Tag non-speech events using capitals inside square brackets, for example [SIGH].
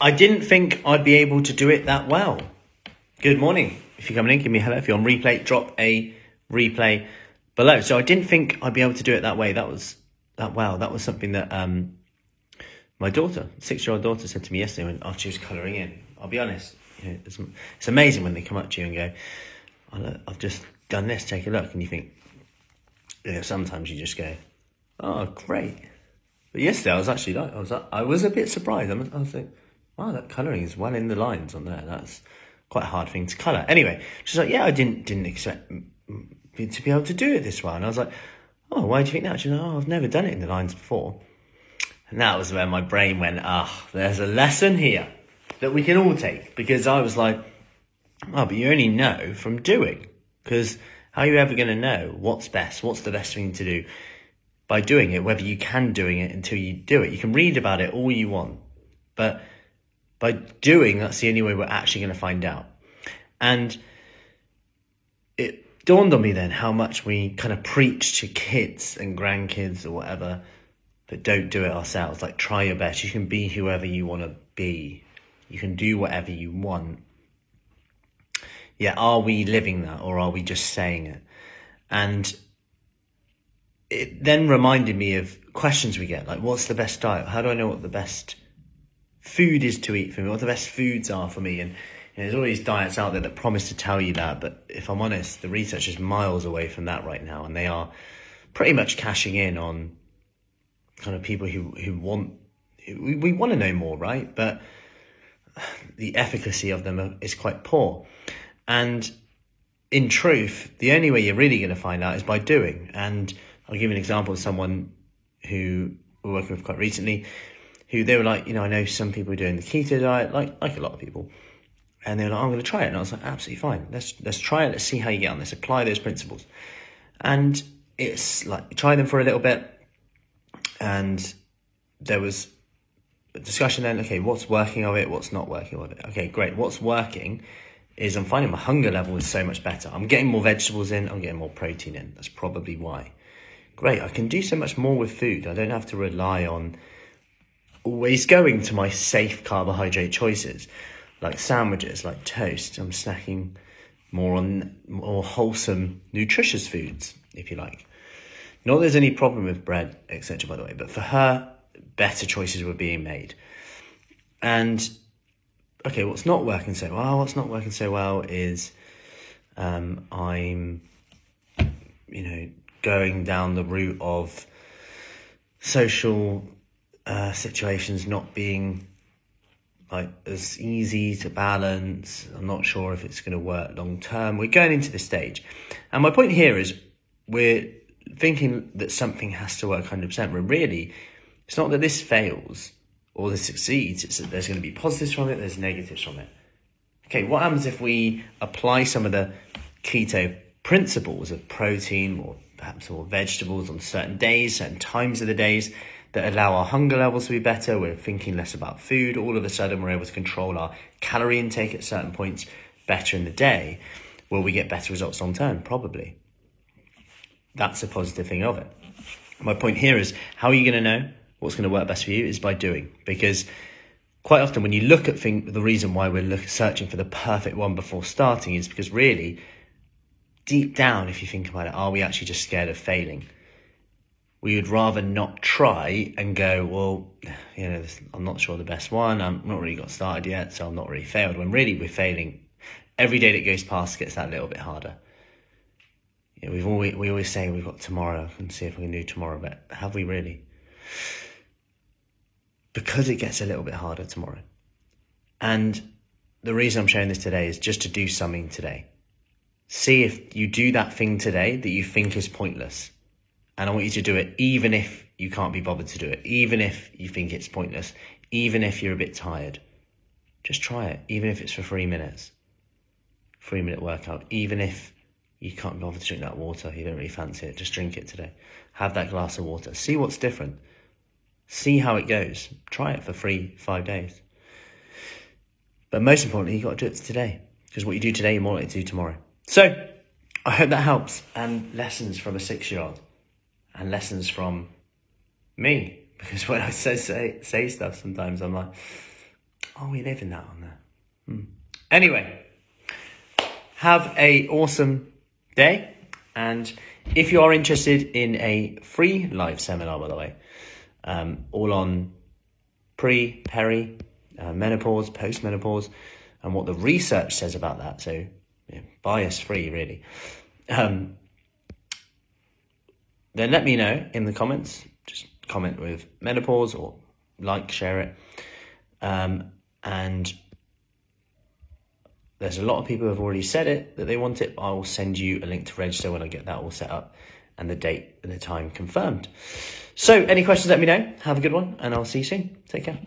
I didn't think I'd be able to do it that well. Good morning. If you're coming in, give me a hello. If you're on replay, drop a replay below. So I didn't think I'd be able to do it that way. That was that well. That was something that um, my daughter, six-year-old daughter, said to me yesterday when after she was colouring in. I'll be honest. You know, it's, it's amazing when they come up to you and go, oh, "I've just done this. Take a look," and you think, you know, sometimes you just go, "Oh, great." But yesterday I was actually like, I was I was a bit surprised. I was like, "Wow, that colouring is well in the lines on there. That's quite a hard thing to colour. Anyway, she's like, "Yeah, I didn't didn't expect to be able to do it this way. and I was like, "Oh, why do you think that?" She's like, "Oh, I've never done it in the lines before." And that was where my brain went, ah, there's a lesson here that we can all take. Because I was like, oh, but you only know from doing. Because how are you ever going to know what's best? What's the best thing to do? By doing it, whether you can doing it until you do it. You can read about it all you want. But by doing, that's the only way we're actually going to find out. And it dawned on me then how much we kind of preach to kids and grandkids or whatever but don't do it ourselves. Like, try your best. You can be whoever you want to be, you can do whatever you want. Yeah, are we living that or are we just saying it? And it then reminded me of questions we get like, what's the best diet? How do I know what the best food is to eat for me? What the best foods are for me? And you know, there's all these diets out there that promise to tell you that, but if I'm honest, the research is miles away from that right now, and they are pretty much cashing in on kind of people who who want we, we want to know more, right? But the efficacy of them is quite poor. And in truth, the only way you're really going to find out is by doing. And I'll give you an example of someone who we're working with quite recently, who they were like, you know, I know some people are doing the keto diet, like like a lot of people, and they're like, oh, I'm going to try it, and I was like, absolutely fine. Let's let's try it. Let's see how you get on. Let's apply those principles, and it's like try them for a little bit. And there was a discussion then okay what's working of it? What's not working of it? Okay great. What's working is i'm finding my hunger level is so much better. I'm getting more vegetables in. I'm getting more protein in. That's probably why. Great. I can do so much more with food. I don't have to rely on always going to my safe carbohydrate choices like sandwiches like toast i'm snacking more on more wholesome nutritious foods if you like not there's any problem with bread, etc., by the way, but for her, better choices were being made. And okay, what's not working so well? What's not working so well is um, I'm, you know, going down the route of social uh, situations not being like as easy to balance. I'm not sure if it's going to work long term. We're going into this stage, and my point here is we're thinking that something has to work 100%, when really, it's not that this fails or this succeeds, it's that there's going to be positives from it, there's negatives from it. Okay, what happens if we apply some of the keto principles of protein or perhaps more vegetables on certain days, certain times of the days that allow our hunger levels to be better? We're thinking less about food. All of a sudden, we're able to control our calorie intake at certain points better in the day. Will we get better results long term? Probably that's a positive thing of it. My point here is how are you going to know what's going to work best for you is by doing because quite often when you look at things, the reason why we're look, searching for the perfect one before starting is because really deep down if you think about it are we actually just scared of failing we would rather not try and go well you know i'm not sure the best one i'm not really got started yet so i'm not really failed when really we're failing every day that goes past gets that little bit harder yeah, we've always we always say we've got tomorrow and see if we can do tomorrow, but have we really? Because it gets a little bit harder tomorrow. And the reason I'm sharing this today is just to do something today. See if you do that thing today that you think is pointless. And I want you to do it even if you can't be bothered to do it, even if you think it's pointless, even if you're a bit tired. Just try it, even if it's for three minutes. Three minute workout, even if you can't bother to drink that water, you don't really fancy it, just drink it today. Have that glass of water. See what's different. See how it goes. Try it for three, five days. But most importantly, you've got to do it today. Because what you do today, you're more likely to do tomorrow. So, I hope that helps. And lessons from a six year old. And lessons from me. [LAUGHS] Because when I say, say, say stuff, sometimes I'm like, Oh, we live in that on there. Hmm. Anyway, have a awesome day. And if you are interested in a free live seminar, by the way, um, all on pre, peri, uh, menopause, and what the research says about that. So, yeah, bias-free, really. Um, then let me know in the comments. Just comment with menopause or like, share it. Um, and there's a lot of people who have already said it that they want it. I will send you a link to register when I get that all set up and the date and the time confirmed. So, any questions, let me know. Have a good one, and I'll see you soon. Take care.